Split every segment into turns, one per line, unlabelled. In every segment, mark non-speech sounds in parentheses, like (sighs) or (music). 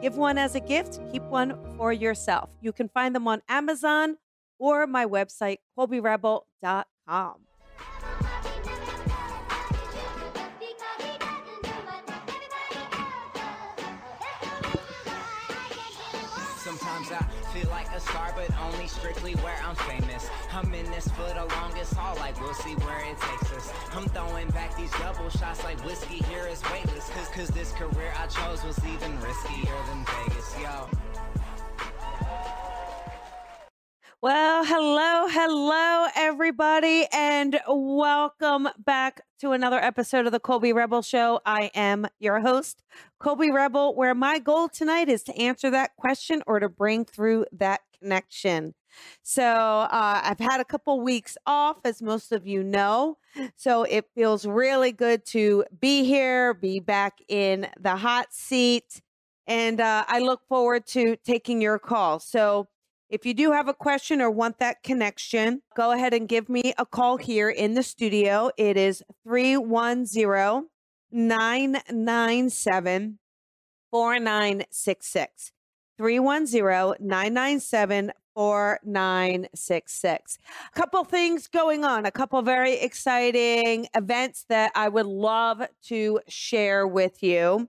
Give one as a gift, keep one for yourself. You can find them on Amazon or my website, colbyrebel.com.
Sometimes I but only strictly where I'm famous. I'm in this for the longest haul, like we'll see where it takes us. I'm throwing back these double shots like whiskey here is weightless. Cause, cause this career I chose was even riskier than Vegas, yo.
Well, hello, hello, everybody, and welcome back to another episode of the Colby Rebel Show. I am your host, Colby Rebel, where my goal tonight is to answer that question or to bring through that connection. So, uh, I've had a couple weeks off, as most of you know. So, it feels really good to be here, be back in the hot seat, and uh, I look forward to taking your call. So, if you do have a question or want that connection, go ahead and give me a call here in the studio. It is 310 997 4966. 310 997 4966. A couple things going on, a couple very exciting events that I would love to share with you.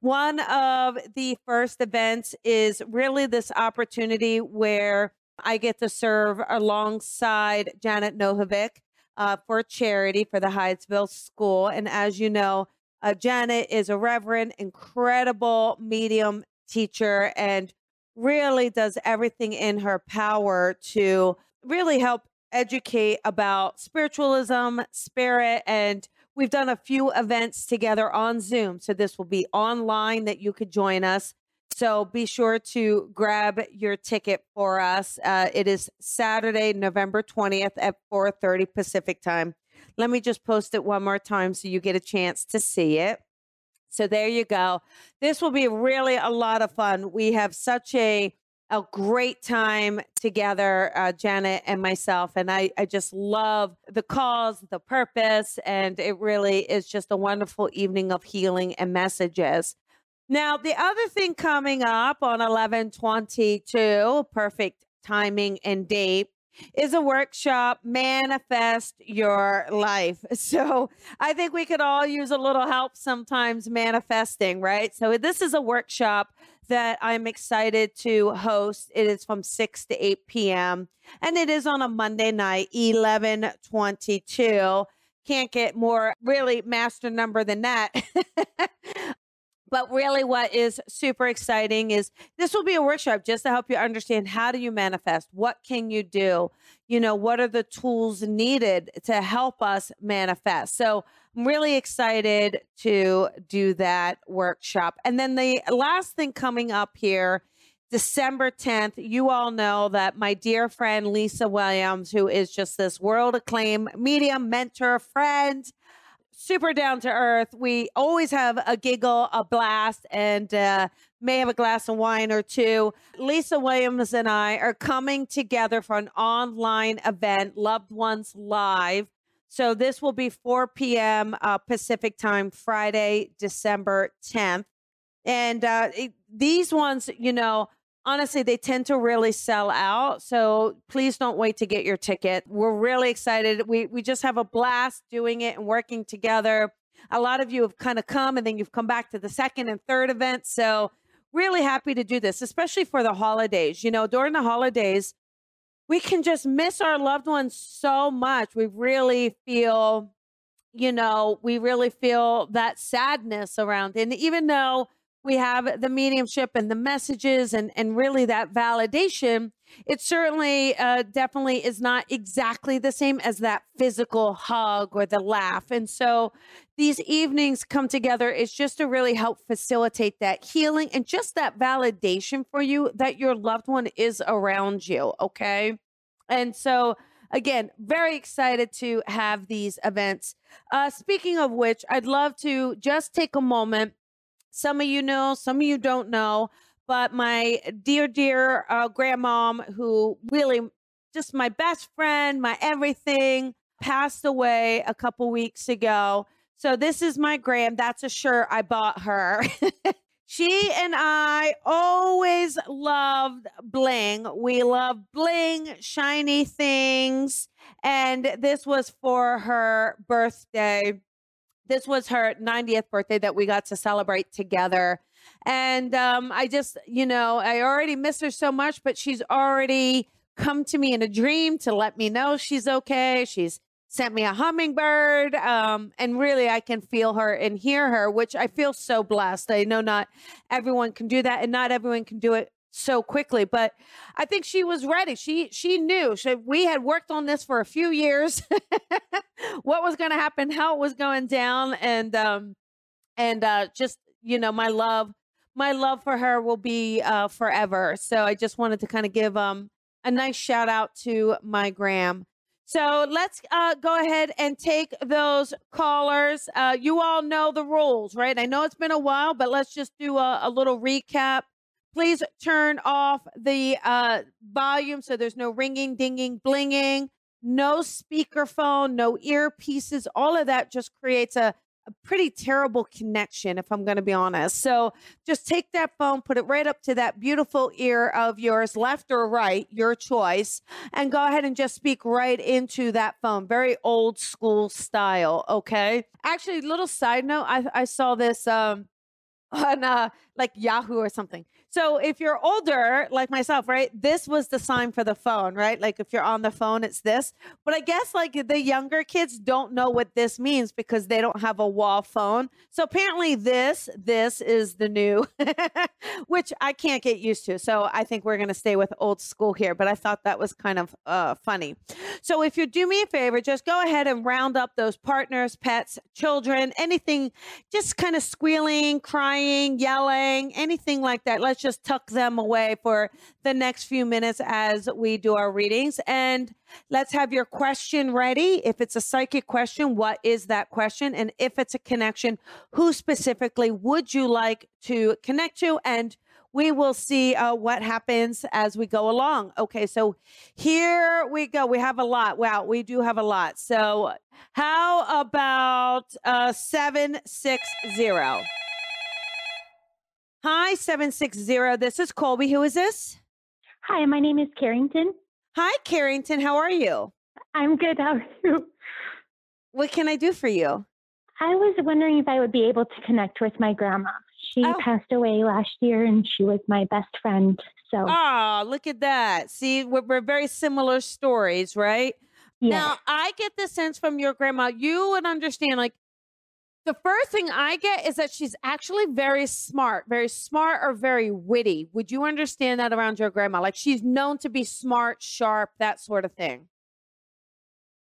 One of the first events is really this opportunity where I get to serve alongside Janet Nohavec uh, for charity for the Hydesville School. And as you know, uh, Janet is a reverend, incredible medium teacher, and really does everything in her power to really help educate about spiritualism, spirit, and We've done a few events together on Zoom. So this will be online that you could join us. So be sure to grab your ticket for us. Uh, it is Saturday, November 20th at 4:30 Pacific time. Let me just post it one more time so you get a chance to see it. So there you go. This will be really a lot of fun. We have such a a great time together, uh, Janet and myself. And I, I just love the cause, the purpose, and it really is just a wonderful evening of healing and messages. Now, the other thing coming up on 1122, perfect timing and date, is a workshop, Manifest Your Life. (laughs) So I think we could all use a little help sometimes manifesting, right? So this is a workshop that I'm excited to host. It is from 6 to 8 p.m. and it is on a Monday night, 1122. Can't get more really master number than that. (laughs) But really, what is super exciting is this will be a workshop just to help you understand how do you manifest? What can you do? You know, what are the tools needed to help us manifest? So I'm really excited to do that workshop. And then the last thing coming up here, December 10th, you all know that my dear friend Lisa Williams, who is just this world acclaimed medium, mentor, friend, super down to earth. We always have a giggle, a blast, and uh, may have a glass of wine or two. Lisa Williams and I are coming together for an online event, Loved Ones Live. So this will be 4 p.m. Uh, Pacific time, Friday, December 10th. And uh, it, these ones, you know, honestly, they tend to really sell out. So please don't wait to get your ticket. We're really excited. We we just have a blast doing it and working together. A lot of you have kind of come and then you've come back to the second and third event. So really happy to do this, especially for the holidays. You know, during the holidays, we can just miss our loved ones so much. We really feel, you know, we really feel that sadness around. And even though we have the mediumship and the messages and, and really that validation, it certainly uh, definitely is not exactly the same as that physical hug or the laugh. And so these evenings come together is just to really help facilitate that healing and just that validation for you that your loved one is around you. Okay. And so, again, very excited to have these events. Uh, speaking of which, I'd love to just take a moment. Some of you know, some of you don't know, but my dear, dear uh, grandmom, who really just my best friend, my everything, passed away a couple weeks ago. So this is my gram. That's a shirt I bought her. (laughs) she and I always loved bling. We love bling, shiny things. And this was for her birthday. This was her 90th birthday that we got to celebrate together. And um, I just, you know, I already miss her so much, but she's already come to me in a dream to let me know she's okay. She's sent me a hummingbird. Um, and really, I can feel her and hear her, which I feel so blessed. I know not everyone can do that, and not everyone can do it so quickly but i think she was ready she she knew she, we had worked on this for a few years (laughs) what was going to happen how it was going down and um and uh just you know my love my love for her will be uh forever so i just wanted to kind of give um a nice shout out to my gram so let's uh, go ahead and take those callers. Uh, you all know the rules, right? I know it's been a while, but let's just do a, a little recap. Please turn off the uh, volume so there's no ringing, dinging, blinging, no speakerphone, no earpieces. All of that just creates a, a pretty terrible connection, if I'm going to be honest. So just take that phone, put it right up to that beautiful ear of yours, left or right, your choice, and go ahead and just speak right into that phone. Very old school style. Okay. Actually, little side note, I, I saw this um, (laughs) on uh, like Yahoo or something. So if you're older, like myself, right, this was the sign for the phone, right? Like if you're on the phone, it's this. But I guess like the younger kids don't know what this means because they don't have a wall phone. So apparently this, this is the new, (laughs) which I can't get used to. So I think we're going to stay with old school here. But I thought that was kind of uh, funny. So if you do me a favor, just go ahead and round up those partners, pets, children, anything, just kind of squealing, crying, yelling, anything like that. Let's let's just tuck them away for the next few minutes as we do our readings. And let's have your question ready. If it's a psychic question, what is that question? And if it's a connection, who specifically would you like to connect to? And we will see uh, what happens as we go along. Okay, so here we go. We have a lot. Wow, we do have a lot. So, how about uh, 760? Hi, 760. This is Colby. Who is this?
Hi, my name is Carrington.
Hi, Carrington. How are you?
I'm good. How are you?
What can I do for you?
I was wondering if I would be able to connect with my grandma. She oh. passed away last year and she was my best friend. So,
oh, look at that. See, we're, we're very similar stories, right? Yes. Now, I get the sense from your grandma, you would understand, like, the first thing I get is that she's actually very smart, very smart or very witty. Would you understand that around your grandma? Like she's known to be smart, sharp, that sort of thing.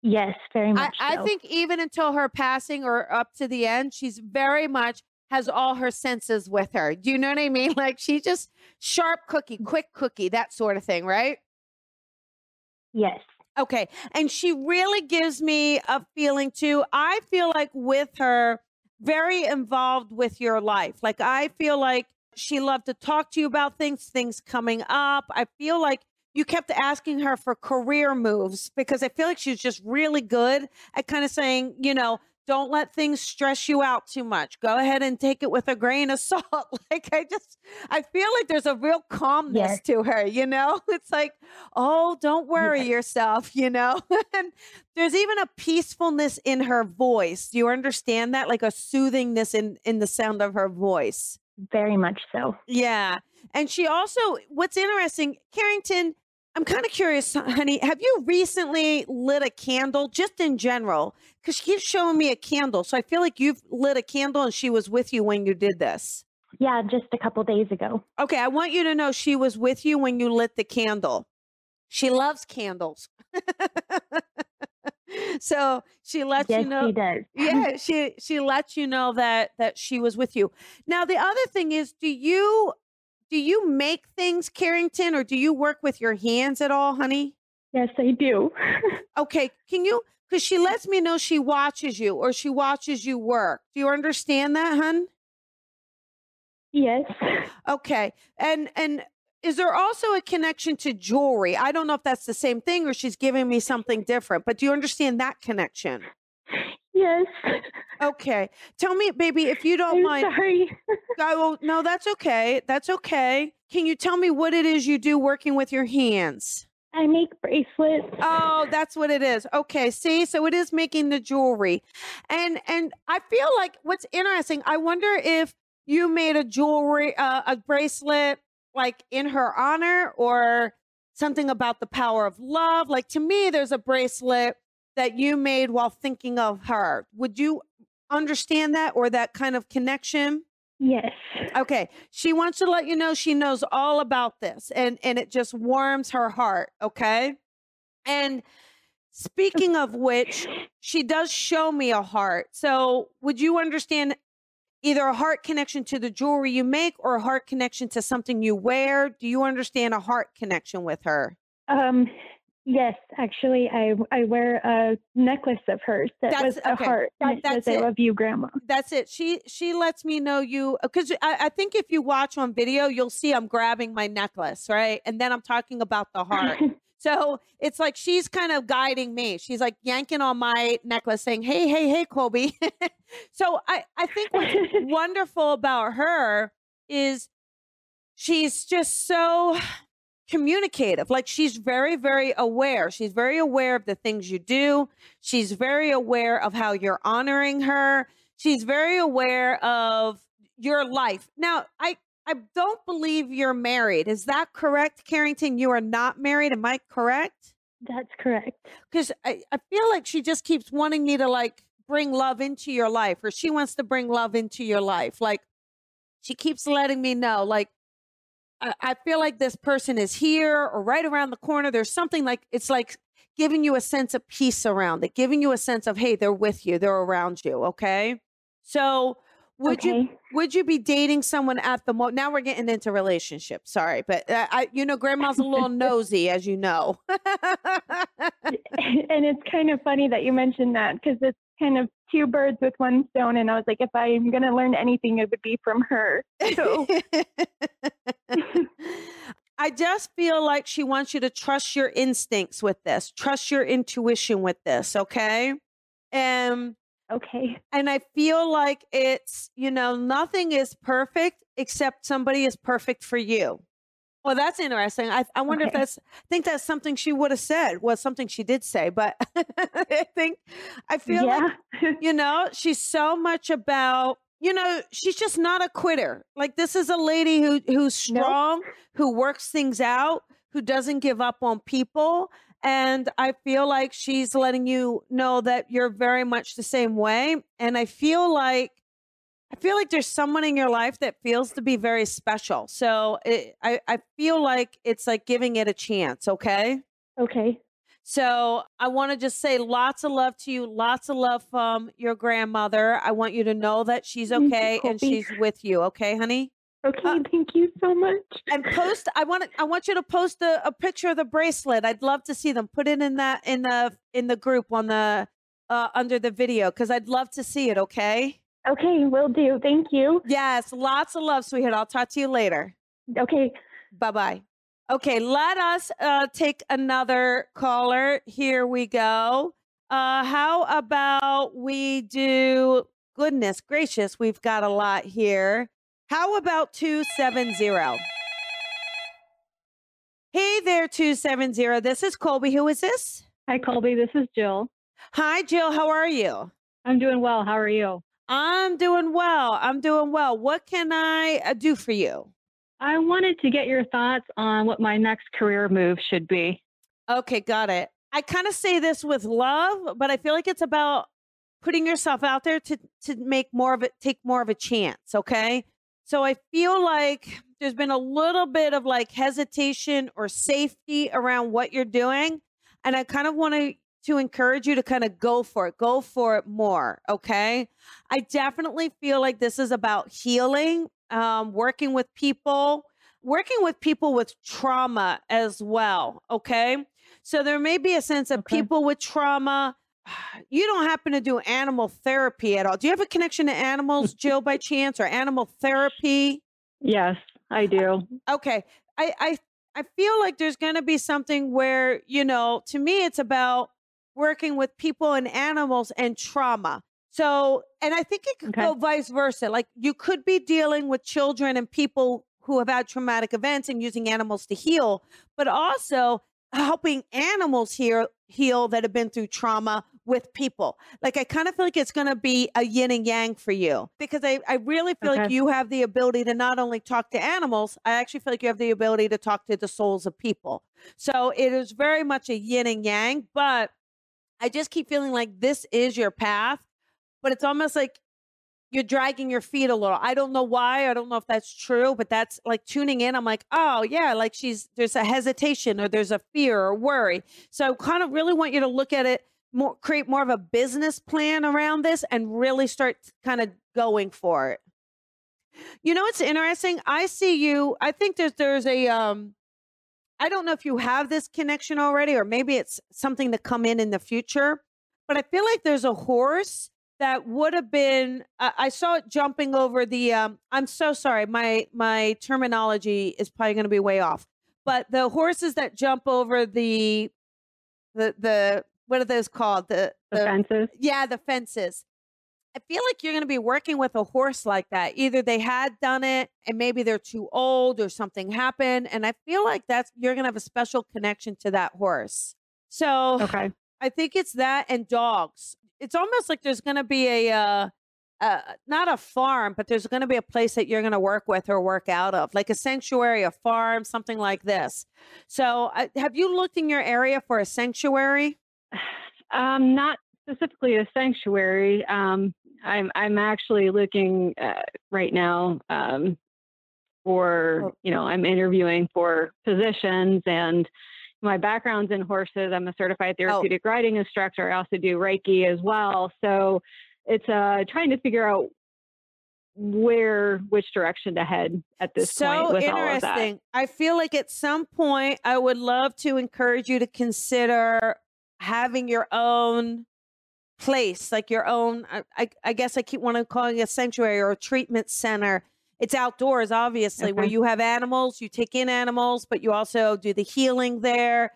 Yes, very much.
I, so. I think even until her passing or up to the end, she's very much has all her senses with her. Do you know what I mean? (laughs) Like she's just sharp cookie, quick cookie, that sort of thing, right?
Yes.
Okay. And she really gives me a feeling too. I feel like with her, very involved with your life. Like I feel like she loved to talk to you about things, things coming up. I feel like you kept asking her for career moves because I feel like she's just really good at kind of saying, you know, don't let things stress you out too much. Go ahead and take it with a grain of (laughs) salt. like I just I feel like there's a real calmness yes. to her, you know? (laughs) It's like, "Oh, don't worry yes. yourself," (laughs) you know? and there's even a peacefulness in her voice. Do you understand that? Like a soothingness in in the sound of her voice.
Very much so.
Yeah. And she also what's interesting, Carrington I'm kind of curious, honey. Have you recently lit a candle, just in general? Because she keeps showing me a candle, so I feel like you've lit a candle, and she was with you when you did this.
Yeah, just a couple days ago.
Okay, I want you to know she was with you when you lit the candle. She loves candles. (laughs) so she lets
yes,
you know
she does.
yeah (laughs) she she lets you know that that she was with you now the other thing is do you do you make things carrington or do you work with your hands at all honey?
Yes, I do. (laughs)
okay can you because she lets me know she watches you or she watches you work. Do you understand that hun?
Yes.
okay and and is there also a connection to jewelry? I don't know if that's the same thing or she's giving me something different but do you understand that connection
Yes.
okay tell me baby if you don't
I'm
mind
sorry. (laughs)
I will, no, that's okay. That's okay. Can you tell me what it is you do working with your hands?
I make bracelets.
Oh, that's what it is. Okay, see, so it is making the jewelry, and and I feel like what's interesting. I wonder if you made a jewelry, uh, a bracelet, like in her honor, or something about the power of love. Like to me, there's a bracelet that you made while thinking of her. Would you understand that or that kind of connection?
Yes.
Okay. She wants to let you know she knows all about this and and it just warms her heart, okay? And speaking of which, she does show me a heart. So, would you understand either a heart connection to the jewelry you make or a heart connection to something you wear? Do you understand a heart connection with her?
Um. Yes, actually, I I wear a necklace of hers that
That's-
was a
okay.
heart.
That-
it says,
that's it.
I love you, Grandma.
That's it. She she lets me know you because I, I think if you watch on video, you'll see I'm grabbing my necklace, right? And then I'm talking about the heart. (laughs) So it's like she's kind of guiding me. She's like yanking on my necklace, saying, "Hey, hey, hey, Colby." (laughs) so I I think what's (laughs) wonderful about her is she's just so communicative. Like she's very, very aware. She's very aware of the things you do. She's very aware of how you're honoring her. She's very aware of your life. Now, I I don't believe you're married. Is that correct, Carrington? You are not married. Am I correct?
That's correct.
Because I, I feel like she just keeps wanting me to like bring love into your life, or she wants to bring love into your life. Like she keeps letting me know, like, I, I feel like this person is here or right around the corner. There's something like it's like giving you a sense of peace around it, giving you a sense of, hey, they're with you, they're around you. Okay. So would you would you be dating someone at the moment? Now we're getting into relationships. Sorry, but uh, I, you know, grandma's a little (laughs) nosy, as you know. (laughs)
and it's kind of funny that you mentioned that because it's kind of two birds with one stone. And I was like, if I'm going to learn anything, it would be from her. So (laughs)
I just feel like she wants you to trust your instincts with this, trust your intuition with this, okay? And
okay.
and I feel like it's, you know, nothing is perfect except somebody is perfect for you. Well, that's interesting. I, I wonder if that's, I think that's something she would have said. Well, something she did say, but (laughs) I think, I feel like (laughs) you know she's so much about you know she's just not a quitter like this is a lady who who's
Nope.
strong who works things out who doesn't give up on people and i feel like she's letting you know that you're very much the same way and i feel like i feel like there's someone in your life that feels to be very special so it, i i feel like it's like giving it a chance okay
okay.
so I want to just say lots of love to you, lots of love from your grandmother. I want you to know that she's okay and she's with you. Okay, honey.
Okay.
Uh,
thank you so much.
And post. I want. I want you to post a, a picture of the bracelet. I'd love to see them. Put it in that in the in the group on the uh, under the video because I'd love to see it. Okay.
Okay. Will do. Thank you.
Yes. Lots of love, sweetheart. I'll talk to you later.
Okay.
Bye bye. Okay, let us uh, take another caller. Here we go. Uh, how about we do? Goodness gracious, we've got a lot here. How about 270? Hey there, 270. This is Colby. Who is this?
Hi, Colby. This is Jill.
Hi, Jill. How are you?
I'm doing well. How are you?
I'm doing well. I'm doing well. What can I uh, do for you?
I wanted to get your thoughts on what my next career move should be.
Okay, got it. I kind of say this with love, but I feel like it's about putting yourself out there to to make more of it, take more of a chance. Okay, So I feel like there's been a little bit of like hesitation or safety around what you're doing. And I kind of want to to encourage you to kind of go for it, go for it more. Okay. I definitely feel like this is about healing, um, working with people, working with people with trauma as well. Okay. So there may be a sense of okay. people with trauma. (sighs) You don't happen to do animal therapy at all. Do you have a connection to animals, (laughs) Jill, by chance, or animal therapy?
Yes, I do.
Okay. I, I I feel like there's going to be something where, you know, to me, it's about working with people and animals and trauma. So, and I think it could okay. go vice versa. Like you could be dealing with children and people who have had traumatic events and using animals to heal, but also helping animals heal heal that have been through trauma with people. Like I kind of feel like it's going to be a yin and yang for you because I, I really feel okay. like you have the ability to not only talk to animals, I actually feel like you have the ability to talk to the souls of people. So it is very much a yin and yang, but I just keep feeling like this is your path, but it's almost like you're dragging your feet a little. I don't know why. I don't know if that's true, but that's like tuning in. I'm like, oh, yeah, like she's there's a hesitation or there's a fear or worry. So I kind of really want you to look at it more, create more of a business plan around this and really start kind of going for it. You know, it's interesting. I see you. I think there's there's a um I don't know if you have this connection already, or maybe it's something to come in in the future. But I feel like there's a horse that would have been. Uh, I saw it jumping over the. Um, I'm so sorry. My my terminology is probably going to be way off. But the horses that jump over the the the what are those called?
The, the, the fences.
Yeah, the fences. I feel like you're going to be working with a horse like that. Either they had done it and maybe they're too old or something happened. And I feel like that's, you're going to have a special connection to that horse. So
okay.
I think it's that and dogs. It's almost like there's going to be a, uh, uh, not a farm, but there's going to be a place that you're going to work with or work out of, like a sanctuary, a farm, something like this. So, uh, have you looked in your area for a sanctuary? (sighs)
Um, not specifically a sanctuary. Um, I'm I'm actually looking uh, right now um, for oh. you know I'm interviewing for positions and my background's in horses. I'm a certified oh. therapeutic oh. riding instructor. I also do Reiki as well. So it's uh, trying to figure out where which direction to head at this
so
point.
So interesting. I feel like at some point I would love to encourage you to consider having your own place, like your own. I, I, I guess I keep wanting to calling it a sanctuary or a treatment center. It's outdoors, obviously, okay. where you have animals, you take in animals, but you also do the healing there.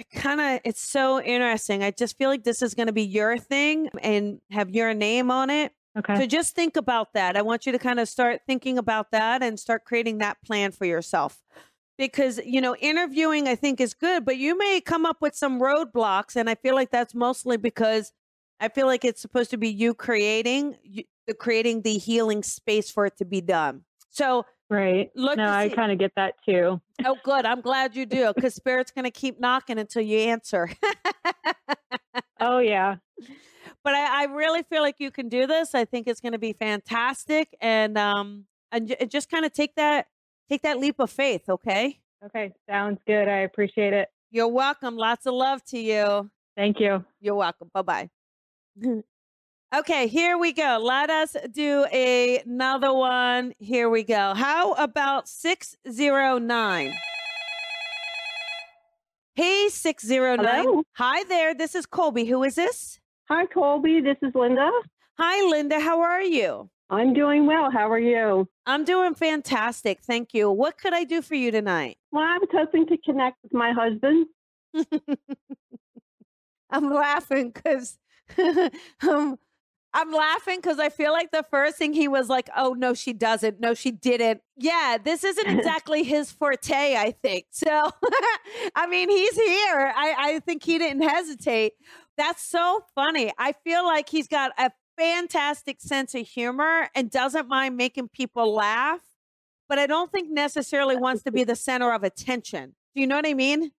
I kind of, it's so interesting. I just feel like this is going to be your thing and have your name on it.
Okay.
So just think about that. I want you to kind of start thinking about that and start creating that plan for yourself because you know interviewing i think is good but you may come up with some roadblocks and i feel like that's mostly because i feel like it's supposed to be you creating you, creating the healing space for it to be done so
right look no i kind of get that too
oh good i'm glad you do because spirit's going to keep knocking until you answer
oh yeah (laughs)
but I, I really feel like you can do this i think it's going to be fantastic and um and just kind of take that take that leap of faith, okay?
Okay, sounds good. I appreciate it.
You're welcome. Lots of love to you.
Thank you.
You're welcome. Bye bye. (laughs) okay, here we go. Let us do a, another one. Here we go. How about 609? Hey, 609. Hello? Hi there. This is Colby. Who is this?
Hi, Colby. This is Linda.
Hi, Linda. How are you?
I'm doing well. How are you?
I'm doing fantastic. Thank you. What could I do for you tonight?
Well, I was hoping to connect with my husband. (laughs)
I'm laughing because (laughs) um, I'm laughing because I feel like the first thing he was like, oh, no, she doesn't. No, she didn't. Yeah, this isn't (laughs) exactly his forte, I think. So, (laughs) I mean, he's here. I, I think he didn't hesitate. That's so funny. I feel like he's got a fantastic sense of humor and doesn't mind making people laugh, but I don't think necessarily wants to be the center of attention. Do you know what I mean?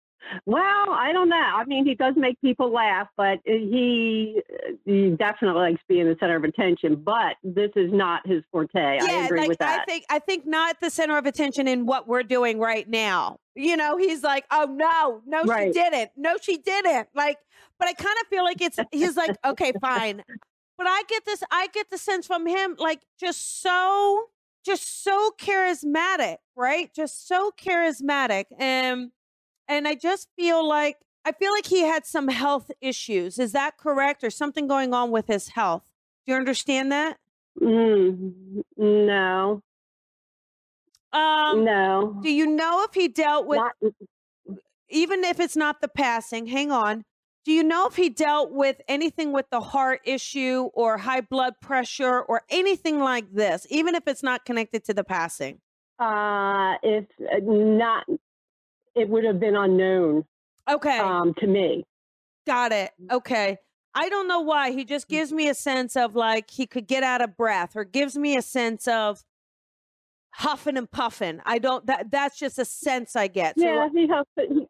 Well, I don't know. I mean, he does make people laugh, but uh, he, he definitely likes being the center of attention. But this is not his forte. I
Yeah,
agree
like
with that.
I think I think not the center of attention in what we're doing right now. You know, he's like, "Oh no, no, she didn't. No, she didn't." Like, but I kind of feel like it's he's like, "Okay, fine." But I get this I get the sense from him like just so just so charismatic, right? Just so charismatic. And and I just feel like I feel like he had some health issues. Is that correct or something going on with his health? Do you understand that?
Mm, no,
Um
no.
Do you know if he dealt with,
Not,
even if it's not the passing, hang on. Do you know if he dealt with anything with the heart issue or high blood pressure or anything like this, even if it's not connected to the passing?
uh, if uh, not, it would have been unknown
Okay,
um, to me.
got it. Okay. I don't know why. He just gives me a sense of like he could get out of breath or gives me a sense of huffing and puffing. I don't, that that's just a sense I get. So
Yeah, he huff, he,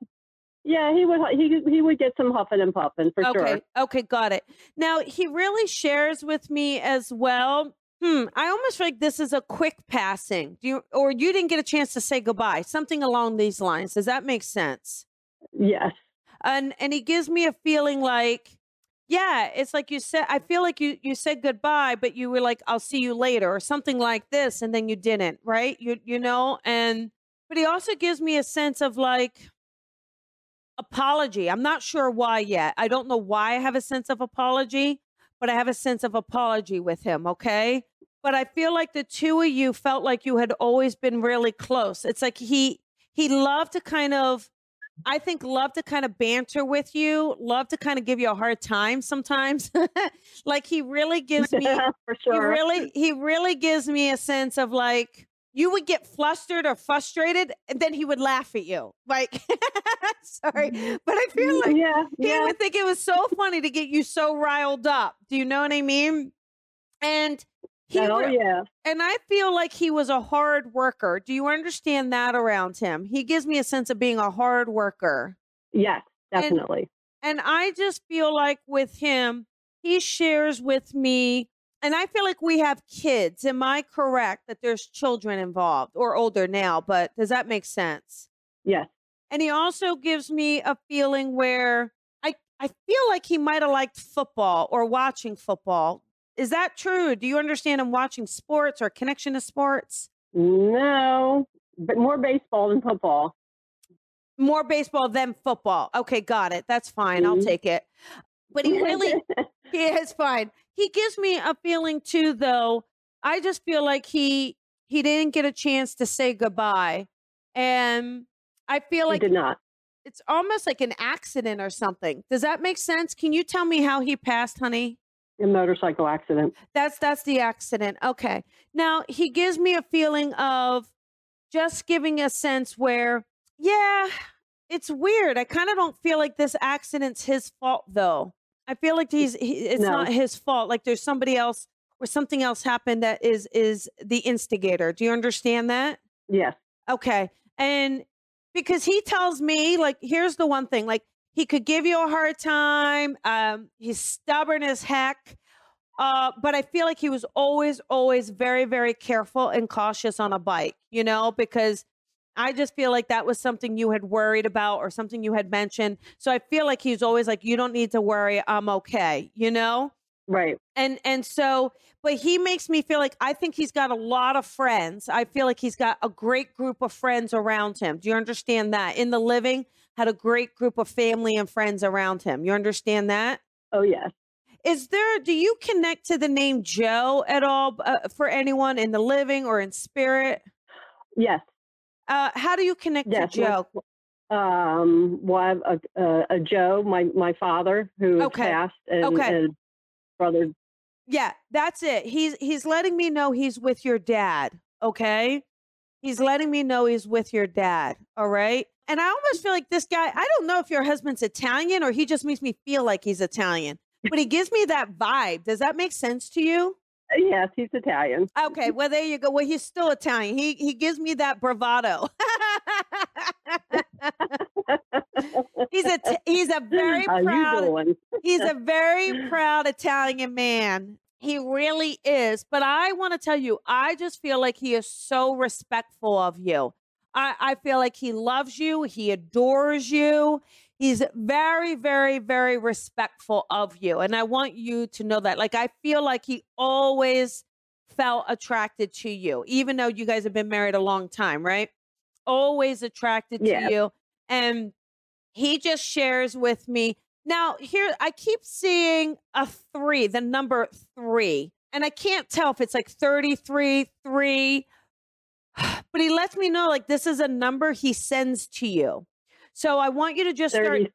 yeah, he would he he would get some huffing and puffing for
okay.
sure.
Okay, got it. Now he really shares with me as well. Hmm, I almost feel like this is a quick passing. Do you or you didn't get a chance to say goodbye? Something along these lines. Does that make sense?
Yes.
And and he gives me a feeling like, yeah, it's like you said. I feel like you you said goodbye, but you were like, "I'll see you later" or something like this, and then you didn't, right? You you know, and but he also gives me a sense of like apology. I'm not sure why yet. I don't know why I have a sense of apology, but I have a sense of apology with him, okay? But I feel like the two of you felt like you had always been really close. It's like he he loved to kind of I think loved to kind of banter with you, love to kind of give you a hard time sometimes. (laughs) like he really gives (laughs) me
for
he
sure.
really he really gives me a sense of like you would get flustered or frustrated and then he would laugh at you like (laughs) sorry mm-hmm. but i feel mm-hmm. like
yeah,
he
yeah.
would think it was so funny to get you so riled up do you know what i mean and he
oh
re-
yeah.
and i feel like he was a hard worker do you understand that around him he gives me a sense of being a hard worker
Yes, definitely.
and I just feel like with him, he shares with me, and I feel like we have kids. Am I correct that there's children involved or older now? But does that make sense?
yes.
And he also gives me a feeling where I, I feel like he might have liked football or watching football. Is that true? Do you understand him watching sports or connection to sports?
No, but more baseball than football.
More baseball than football. Okay, got it. That's fine. I'll
Mhm.
take it. But he really, (laughs) Yeah, it's fine. He gives me a feeling too, though. I just feel like he he didn't get a chance to say goodbye, and I feel like he
did not.
it's almost like an accident or something. Does that make sense? Can you tell me how he passed, honey?
A motorcycle accident.
That's that's the accident. Okay. Now he gives me a feeling of just giving a sense where, yeah, it's weird. I kind of don't feel like this accident's his fault though. I feel like he's he, it's
No.
not his fault. Like there's somebody else or something else happened that is is the instigator. Do you understand that?
Yes.
Okay. And because he tells me, like, here's the one thing, like, he could give you a hard time. Um, he's stubborn as heck. Uh, but I feel like he was always, always very, very careful and cautious on a bike, you know, because I just feel like that was something you had worried about or something you had mentioned. So I feel like he's always like, you don't need to worry. I'm okay, you know?
Right.
and and so but he makes me feel like i think he's got a lot of friends i feel like he's got a great group of friends around him do you understand that in the living had a great group of family and friends around him you understand that
Oh yes.
is there do you connect to the name joe at all uh, for anyone in the living or in spirit
Yes.
uh how do you connect
Yes.
to joe
Um. Well, a, a, a Joe, my my father, who
Okay.
passed, and,
Okay.
and brother.
Yeah, that's it. He's he's letting me know he's with your dad, okay? He's letting me know he's with your dad, all right? And I almost feel like this guy, I don't know if your husband's Italian or he just makes me feel like he's Italian. But he gives me that vibe. Does that make sense to you?
Uh, yes, he's Italian.
Okay, well there you go. Well, he's still Italian. He he gives me that bravado. (laughs) he's a t- he's a very (laughs) proud he's a (laughs) very proud Italian man. He really is. But I want to tell you, I just feel like he is so respectful of you. I, I feel like he loves you. He adores you. He's very, very, very respectful of you. And I want you to know that. Like, I feel like he always felt attracted to you, even though you guys have been married a long time, right? Always attracted
Yeah.
to you. And he just shares with me. Now, here, I keep seeing a three, the number three. And I can't tell if it's like 33, three, (sighs) but he lets me know like this is a number he sends to you. So I want you to just
30,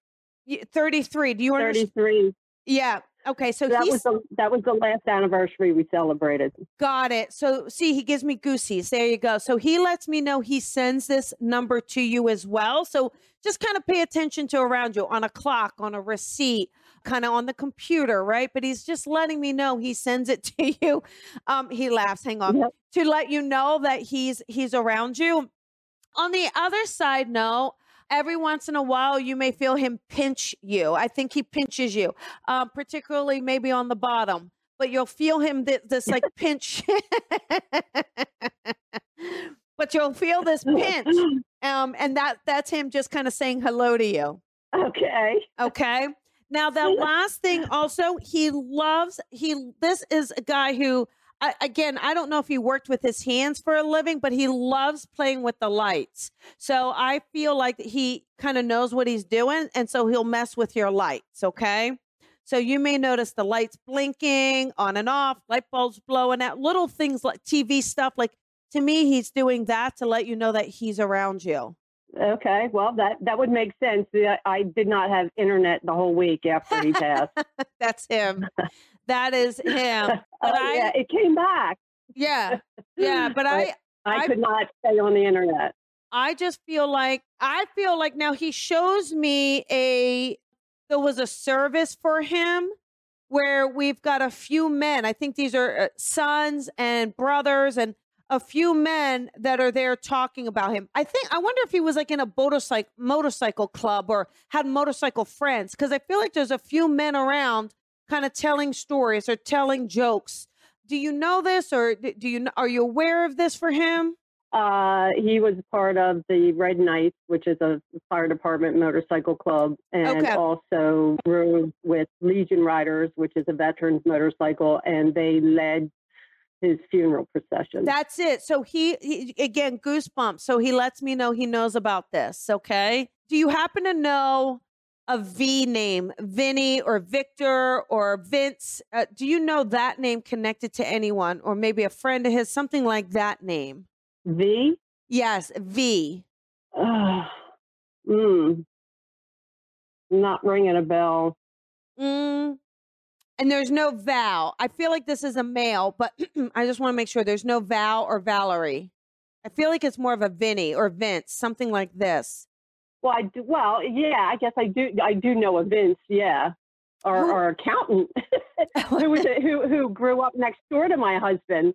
y- 33. Do you understand?
33.
Yeah. Okay. So
That was the that was the last anniversary we celebrated.
got it. So see, he gives me goosies. There you go. So he lets me know he sends this number to you as well. So just kind of pay attention to around you on a clock, on a receipt, kind of on the computer, right? But he's just letting me know he sends it (laughs) to you. Um, he laughs. Hang on.
Yep.
To let you know that he's he's around you. On the other side, no. Every once in a while, you may feel him pinch you. I think he pinches you, um, particularly maybe on the bottom. But you'll feel him th- this like (laughs) pinch. (laughs) but you'll feel this pinch, (laughs) um, and that that's him just kind of saying hello to you.
Okay.
Okay. Now the last thing also, he loves he this is a guy who I, again, I don't know if he worked with his hands for a living, but he loves playing with the lights. So I feel like he kind of knows what he's doing and so he'll mess with your lights, okay? So you may notice the lights blinking on and off, light bulbs blowing out, little things like TV stuff like to me he's doing that to let you know that he's around you.
Okay. Well, that that would make sense. I, I did not have internet the whole week after he passed. (laughs)
That's him. That is him. (laughs)
oh,
I-
yeah, it came back.
Yeah. (laughs) Yeah, but I
I,
I-
could not stay on the internet.
I just feel like I feel like now he shows me a there was a service for him where we've got a few men. I think these are uh, sons and brothers and a few men that are there talking about him. I think I wonder if he was like in a motorcycle motorcycle club or had motorcycle friends because I feel like there's a few men around kind of telling stories or telling jokes. Do you know this or do you are you aware of this for him?
Uh, he was part of the Red Knights, which is a fire department motorcycle club, and
Okay.
also rode with Legion Riders, which is a veterans motorcycle, and they led his funeral procession.
That's it. So he, he again goosebumps. So he lets me know he knows about this. Okay. Do you happen to know a V name, Vinny or Victor or Vince? Uh, do you know that name connected to anyone, or maybe a friend of his, something like that name?
v.
Yes, V.
Uh, mm, not ringing a bell.
Mm. And there's no Val. I feel like this is a male, but (clears throat) I just want to make sure there's no Val or Valerie. I feel like it's more of a Vinny or Vince, something like this.
Well, I do, well, yeah, I guess I do. I do know a Vince, yeah, our,
Who-
or accountant (laughs) (laughs) who was a, who who grew up next door to my husband.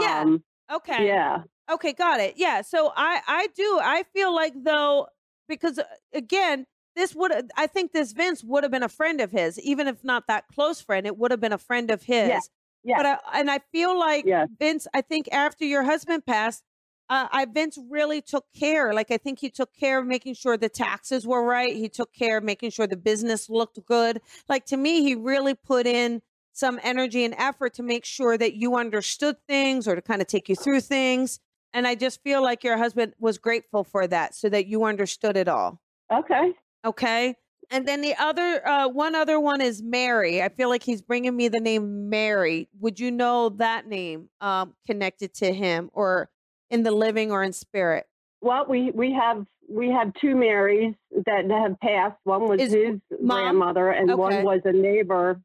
Yeah.
Um,
Okay.
yeah.
Okay, got it. Yeah. So I I do. I feel like though because uh, again, this would I think this Vince would have been a friend of his, even if not that close friend. It would have been a friend of his.
yeah.
But I, and I feel like
Yeah.
Vince. I think after your husband passed, uh, I Vince really took care. Like I think he took care of making sure the taxes were right. He took care of making sure the business looked good. Like to me, he really put in some energy and effort to make sure that you understood things or to kind of take you through things. And I just feel like your husband was grateful for that, so that you understood it all.
Okay.
Okay. And then the other, uh, one other one is Mary. I feel like he's bringing me the name Mary. Would you know that name um, connected to him or in the living or in spirit?
Well, we we have we have two Marys that have passed. One was
Is
his
mom?
grandmother, and
Okay.
one was a neighbor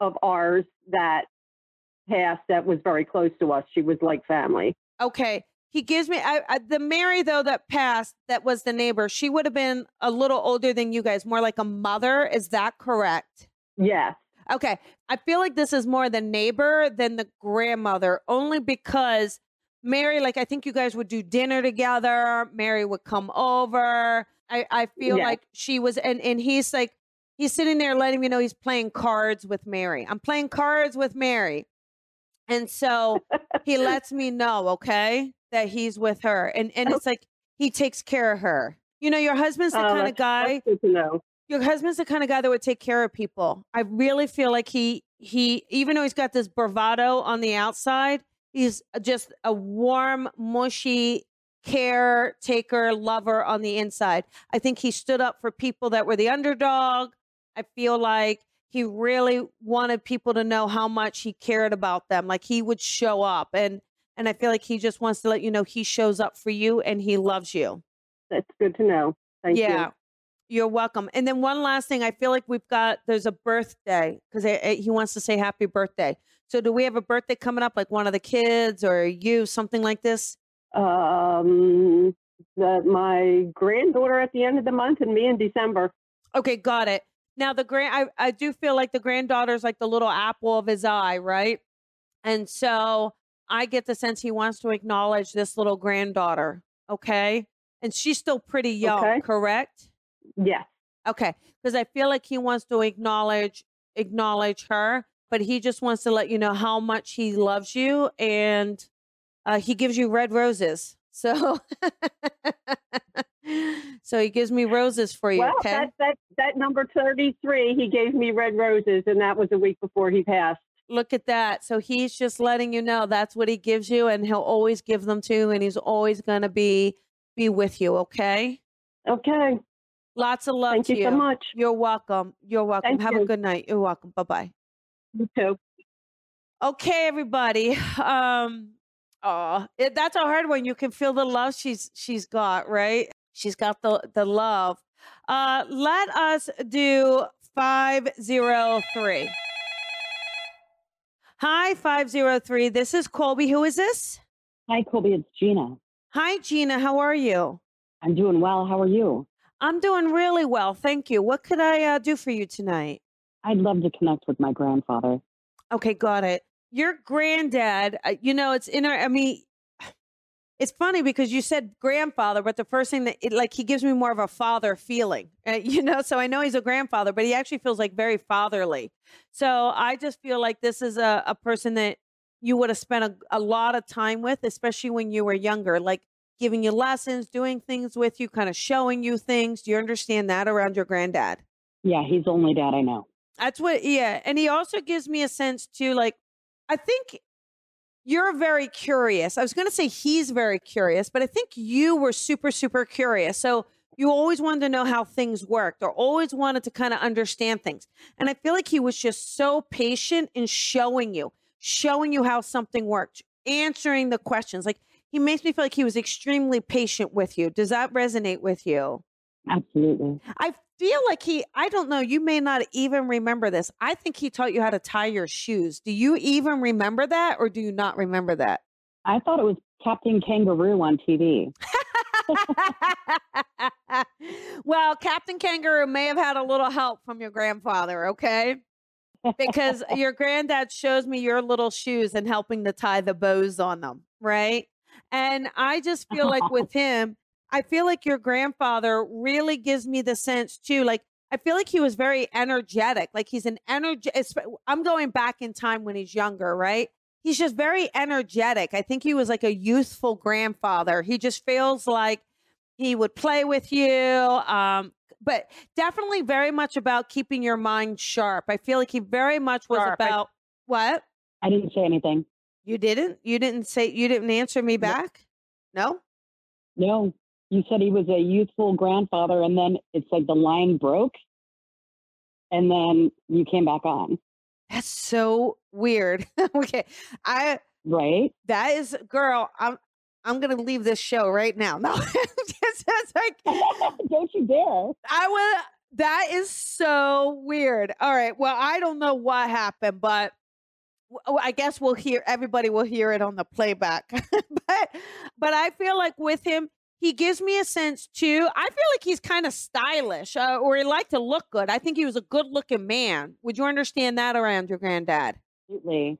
of ours that passed. That was very close to us. She was like family.
Okay. He gives me I, I, the Mary though that passed that was the neighbor. She would have been a little older than you guys, more like a mother. Is that correct?
Yes.
Okay. I feel like this is more the neighbor than the grandmother, only because Mary, like I think you guys would do dinner together. Mary would come over. I, I feel
Yeah.
like she was and and he's like he's sitting there letting me know he's playing cards with Mary. I'm playing cards with Mary. And so he (laughs) lets me know, okay, that he's with her. And and it's like he takes care of her. You know, your husband's the
Oh,
kind of guy your husband's the kind of guy that would take care of people. I really feel like he he even though he's got this bravado on the outside, he's just a warm, mushy caretaker, lover on the inside. I think he stood up for people that were the underdog. I feel like he really wanted people to know how much he cared about them. Like he would show up and and I feel like he just wants to let you know he shows up for you and he loves you.
That's good to know. Thank you.
yeah.
you.
You're welcome. And then one last thing, I feel like we've got there's a birthday because eh, eh, he wants to say happy birthday. So do we have a birthday coming up, like one of the kids or you, something like this?
Um, the, my granddaughter at the end of the month and me in December.
Okay, got it. Now the grand, I I do feel like the granddaughter's like the little apple of his eye, right? And so I get the sense he wants to acknowledge this little granddaughter. Okay, and she's still pretty young,
Okay.
correct?
Yes.
Okay, because I feel like he wants to acknowledge acknowledge her, but he just wants to let you know how much he loves you, and uh, he gives you red roses. (laughs) So, so he gives me roses for you.
Well,
okay.
that, that, that number 33, he gave me red roses, and that was a week before he passed.
Look at that. So he's just letting you know that's what he gives you, and he'll always give them to you, and he's always gonna be be with you. Okay.
Okay.
Lots of love
Thank
to
you so much.
You're welcome. You're welcome.
Thank
Have a good night. You're welcome. Bye bye.
You too.
Okay, everybody. Um, oh, it, that's a hard one. You can feel the love she's she's got, right? She's got the the love. Uh, let us do five zero three. Hi, five zero three. This is Colby. Who is this?
Hi, Colby. It's Gina.
Hi, Gina. How are you?
I'm doing well. How are you?
I'm doing really well, thank you. What could I uh, do for you tonight?
I'd love to connect with my grandfather.
Okay, got it. Your granddad, uh, you know, it's in our, I mean, it's funny because you said grandfather, but the first thing that, it, like, he gives me more of a father feeling, (laughs) uh, you know? So I know he's a grandfather, but he actually feels like very fatherly. So I just feel like this is a, a person that you would have spent a, a lot of time with, especially when you were younger, like giving you lessons, doing things with you, kind of showing you things. Do you understand that around your granddad?
Yeah, he's the only dad I know.
That's what, yeah. And he also gives me a sense too, like, I think you're very curious. I was going to say he's very curious, but I think you were super, super curious. So you always wanted to know how things worked or always wanted to kind of understand things. And I feel like he was just so patient in showing you, showing you how something worked, answering the questions. Like he makes me feel like he was extremely patient with you. Does that resonate with you?
Absolutely.
I feel like he, I don't know, you may not even remember this. I think he taught you how to tie your shoes. Do you even remember that or do you not remember that?
I thought it was Captain Kangaroo on TV. (laughs)
well, Captain Kangaroo may have had a little help from your grandfather, okay? Because (laughs) your granddad shows me your little shoes and helping to tie the bows on them, right? And I just feel like with (laughs) him, I feel like your grandfather really gives me the sense too. Like, I feel like he was very energetic. Like, he's an energy. I'm going back in time when he's younger, right? He's just very energetic. I think he was like a youthful grandfather. He just feels like he would play with you. Um, but definitely very much about keeping your mind sharp. I feel like he very much was
Sharp. I-
about what?
I didn't say anything.
You didn't? You didn't say you didn't answer me back? No?
No, you said he was a youthful grandfather, and then it's like the line broke, and then you came back on,
That's so weird. (laughs) okay. I
right?
that is girl, I'm I'm gonna leave this show right now. (laughs) No, it's, it's like (laughs)
Don't you dare!
I would. That is so weird. All right. Well, I don't know what happened, but oh, I guess we'll hear. Everybody will hear it on the playback. but, but I feel like with him, he gives me a sense too. I feel like he's kind of stylish, uh, or he liked to look good. I think he was a good-looking man. Would you understand that around your granddad?
Absolutely.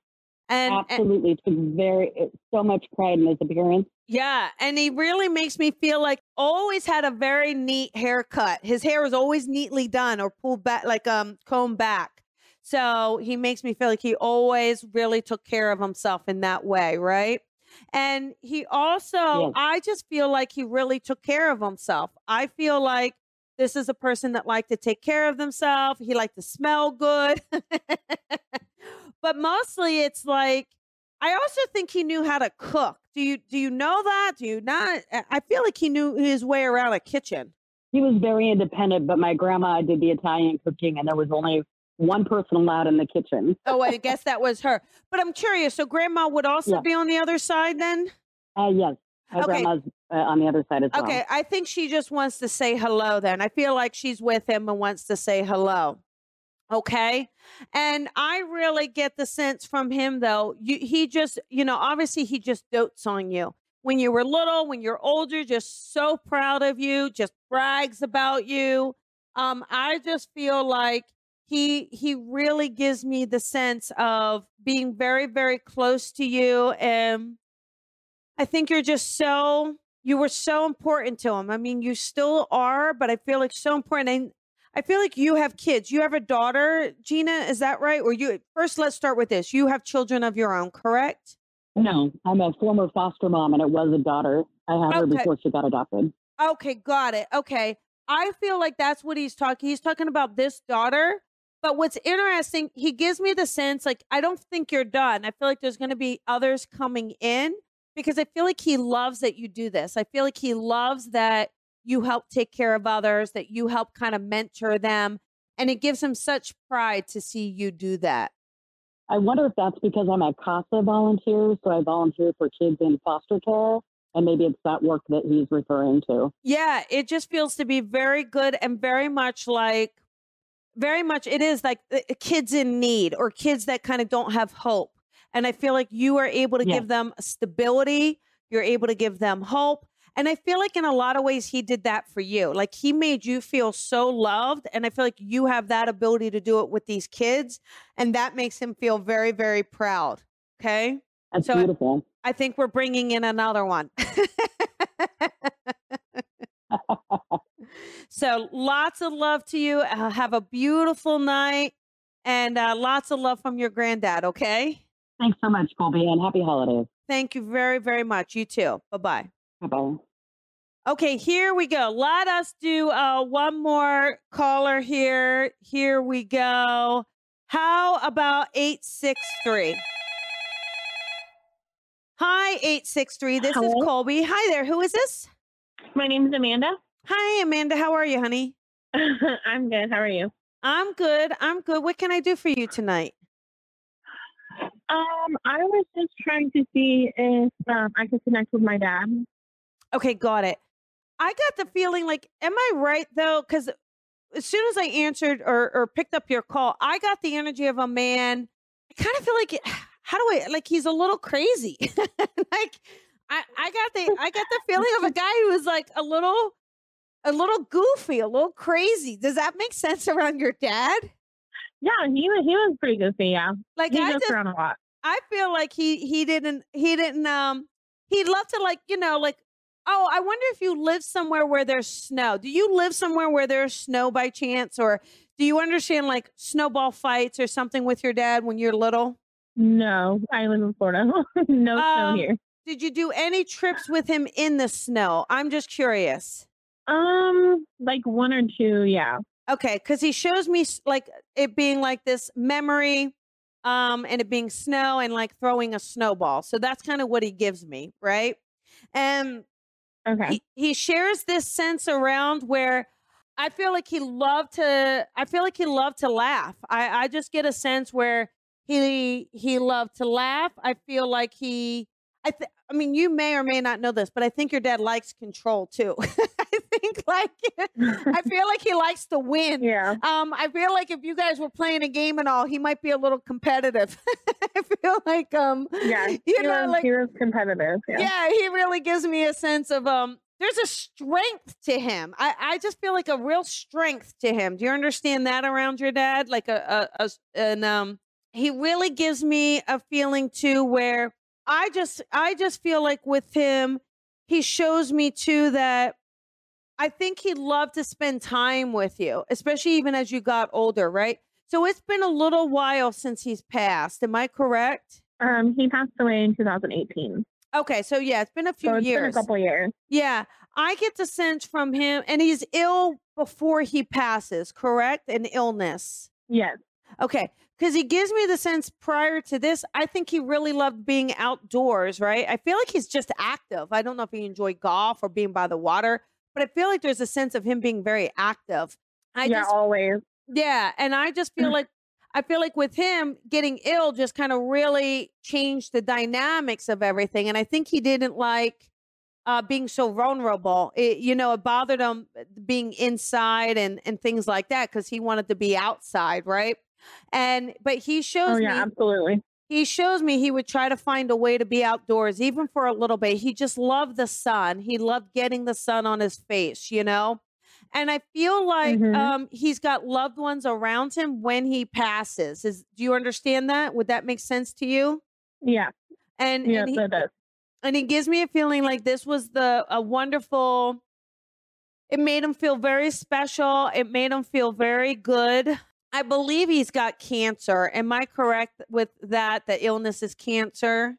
And, and
Absolutely. Took very so much pride in his appearance.
yeah, and he really makes me feel like always had a very neat haircut. His hair was always neatly done or pulled back, like um combed back. So he makes me feel like he always really took care of himself in that way, right? And he also,
Yes.
I just feel like he really took care of himself. I feel like this is a person that liked to take care of themselves. He liked to smell good. (laughs) but mostly it's like I also think he knew how to cook. Do you do you know that? Do you not? I feel like he knew his way around a kitchen.
He was very independent, but my grandma did the Italian cooking, and there was only one person allowed in the kitchen.
Oh, I guess that was her. But I'm curious. So grandma would also
Yeah.
be on the other side then?
Uh, yes, my
Okay.
grandma's uh, on the other side as well.
Okay, I think she just wants to say hello then. I feel like she's with him and wants to say hello. Okay. And I really get the sense from him though, you, he just, you know, obviously he just dotes on you. When you were little, when you're older, just so proud of you, just brags about you. Um, I just feel like he he really gives me the sense of being very, very close to you. And I think you're just so you were so important to him. I mean, you still are, but I feel like so important. And I feel like you have kids. You have a daughter, Gina, is that right? Or you first let's start with this. You have children of your own, correct?
No, I'm a former foster mom, and it was a daughter. I had her before she got adopted.
Okay, got it. Okay. I feel like that's what he's talking. He's talking about this daughter. But what's interesting, he gives me the sense like I don't think you're done. I feel like there's going to be others coming in because I feel like he loves that you do this. I feel like he loves that you help take care of others, that you help kind of mentor them, and it gives him such pride to see you do that.
I wonder if that's because I'm a CASA volunteer, so I volunteer for kids in foster care, and maybe it's that work that he's referring to.
Yeah, it just feels to be very good and very much like, very much it is like uh, kids in need or kids that kind of don't have hope. And I feel like you are able to
Yeah.
give them stability, you're able to give them hope. And I feel like in a lot of ways, he did that for you. Like he made you feel so loved. And I feel like you have that ability to do it with these kids. And that makes him feel very, very proud. Okay.
That's
So I-
beautiful.
I think we're bringing in another one. (laughs) so lots of love to you. Uh, have a beautiful night and uh, lots of love from your granddad. Okay.
Thanks so much, Colby, and happy holidays.
Thank you very, very much. You too. Bye bye.
Bye bye.
Okay, here we go. Let us do uh, one more caller here. Here we go. How about 863? Hi, 863. This is Colby. Hi there. Who is this?
My name is Amanda.
Hi, Amanda. How are you, honey? (laughs)
I'm good. How are you?
I'm good. I'm good. What can I do for you tonight?
Um, I was just trying to see if um, I could connect with my dad.
Okay, got it. I got the feeling like, am I right though? Because as soon as I answered or, or picked up your call, I got the energy of a man. I kind of feel like, (sighs) how do I like? He's a little crazy. (laughs) like, I, I got the I got the feeling of a (laughs) guy who was like a little, a little goofy, a little crazy. Does that make sense around your dad?
Yeah, he was he was pretty goofy. Yeah,
Like
he
I
goes
just
around a lot.
I feel like he he didn't he didn't um he'd love to like you know like oh I wonder if you live somewhere where there's snow. Do you live somewhere where there's snow by chance, or do you understand like snowball fights or something with your dad when you're little?
No, I live in Florida. (laughs) no snow
Um,
here.
Did you do any trips with him in the snow? I'm just curious.
Um, like one or two. Yeah.
Okay, because he shows me like it being like this memory, um, and it being snow and like throwing a snowball. So that's kind of what he gives me, right? And
Okay.
he, he shares this sense around where I feel like he loved to I feel like he loved to laugh. I, I just get a sense where he he loved to laugh. I feel like he I th- I mean you may or may not know this, but I think your dad likes control too. (laughs) I think like (laughs) I feel like he likes to win.
yeah.
Um, I feel like if you guys were playing a game and all, he might be a little competitive. (laughs) I feel like um
Yeah.
you
he,
know
was,
like
he was competitive. Yeah.
yeah, he really gives me a sense of um there's a strength to him. I, I just feel like a real strength to him. Do you understand that around your dad? Like a a an um he really gives me a feeling too where I just I just feel like with him, he shows me too that I think he'd love to spend time with you, especially even as you got older, right? So it's been a little while since he's passed. Am I correct?
Um, he passed away in 2018.
Okay, so yeah, it's been a few
so it's
years.
Been a couple years.
Yeah, I get the sense from him, and he's ill before he passes, correct? An illness.
Yes.
Okay, because he gives me the sense prior to this, I think he really loved being outdoors, right? I feel like he's just active. I don't know if he enjoyed golf or being by the water, but I feel like there's a sense of him being very active. I
yeah,
just,
always.
yeah, and I just feel (clears throat) like I feel like with him getting ill just kind of really changed the dynamics of everything, and I think he didn't like uh, being so vulnerable. It, you know, it bothered him uh, being inside and and things like that because he wanted to be outside, right? And but he shows
Oh yeah,
me
absolutely.
he shows me he would try to find a way to be outdoors even for a little bit he just loved the sun he loved getting the sun on his face you know and i feel like
Mhm.
um he's got loved ones around him when he passes is do you understand that would that make sense to you
Yeah.
and
Yes,
and, he,
it does.
and he gives me a feeling like this was the a wonderful it made him feel very special it made him feel very good i believe he's got cancer am i correct with that the illness is cancer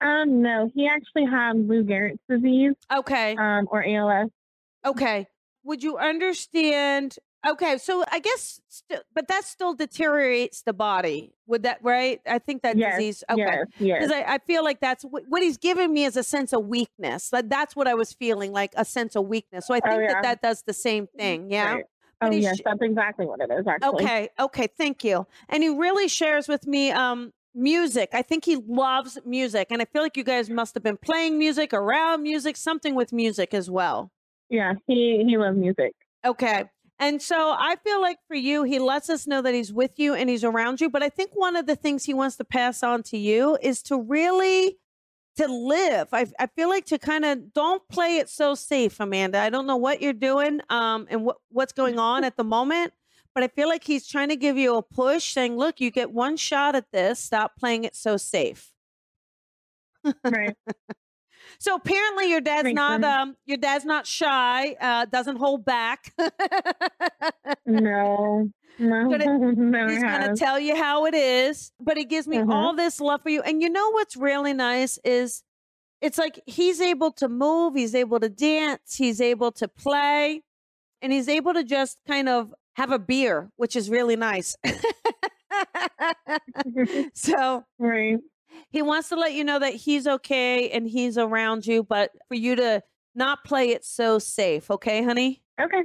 Um, no, he actually had Lou Gehrig's disease,
okay
um, or ALS.
okay would you understand okay so i guess st- but that still deteriorates the body would that right i think that
yes.
disease okay
Yes. Yes.
because I, I feel like that's what, what he's giving me is a sense of weakness. Like that's what I was feeling, like a sense of weakness. So I
Oh,
think
yeah.
that that does the same thing. Yeah.
Right. Oh yes,
sh-
that's exactly what it is. Actually.
Okay. Okay. Thank you. And he really shares with me um music. I think he loves music, and I feel like you guys must have been playing music around music, something with music as well.
Yeah, he he loves music.
Okay. And so I feel like for you, he lets us know that he's with you and he's around you. But I think one of the things he wants to pass on to you is to really to live. I, I feel like to kind of don't play it so safe, Amanda. I don't know what you're doing um, and what, what's going on (laughs) at the moment, but I feel like he's trying to give you a push saying, look, you get one shot at this. Stop playing it so safe.
Right. (laughs)
So apparently your dad's
Makes
not um your dad's not shy, uh doesn't hold back. (laughs)
no. No. (laughs)
Gonna- He's going to tell you how it is, but he gives me
Mhm.
all this love for you. And you know what's really nice is it's like he's able to move, he's able to dance, he's able to play, and he's able to just kind of have a beer, which is really nice. (laughs) (laughs) so
right.
he wants to let you know that he's okay and he's around you, but for you to not play it so safe. Okay, honey?
Okay.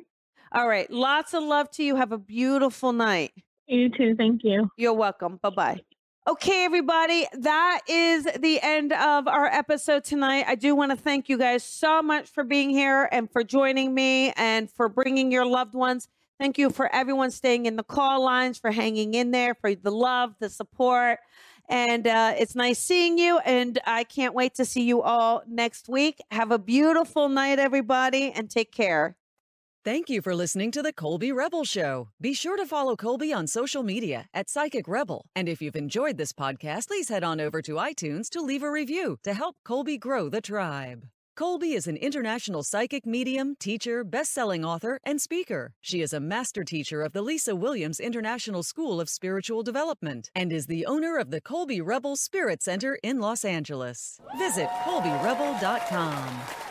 All right. Lots of love to you. Have a beautiful night.
You too. Thank you.
You're welcome. Bye bye. Okay, everybody, that is the end of our episode tonight. I do want to thank you guys so much for being here and for joining me and for bringing your loved ones. Thank you for everyone staying in the call lines, for hanging in there, for the love, the support. And uh, it's nice seeing you. And I can't wait to see you all next week. Have a beautiful night, everybody, and take care.
Thank you for listening to the Colby Rebel Show. Be sure to follow Colby on social media at Psychic Rebel. And if you've enjoyed this podcast, please head on over to iTunes to leave a review to help Colby grow the tribe. Colby is an international psychic medium, teacher, best-selling author, and speaker. She is a master teacher of the Lisa Williams International School of Spiritual Development and is the owner of the Colby Rebel Spirit Center in Los Angeles. Visit colbyrebel.com.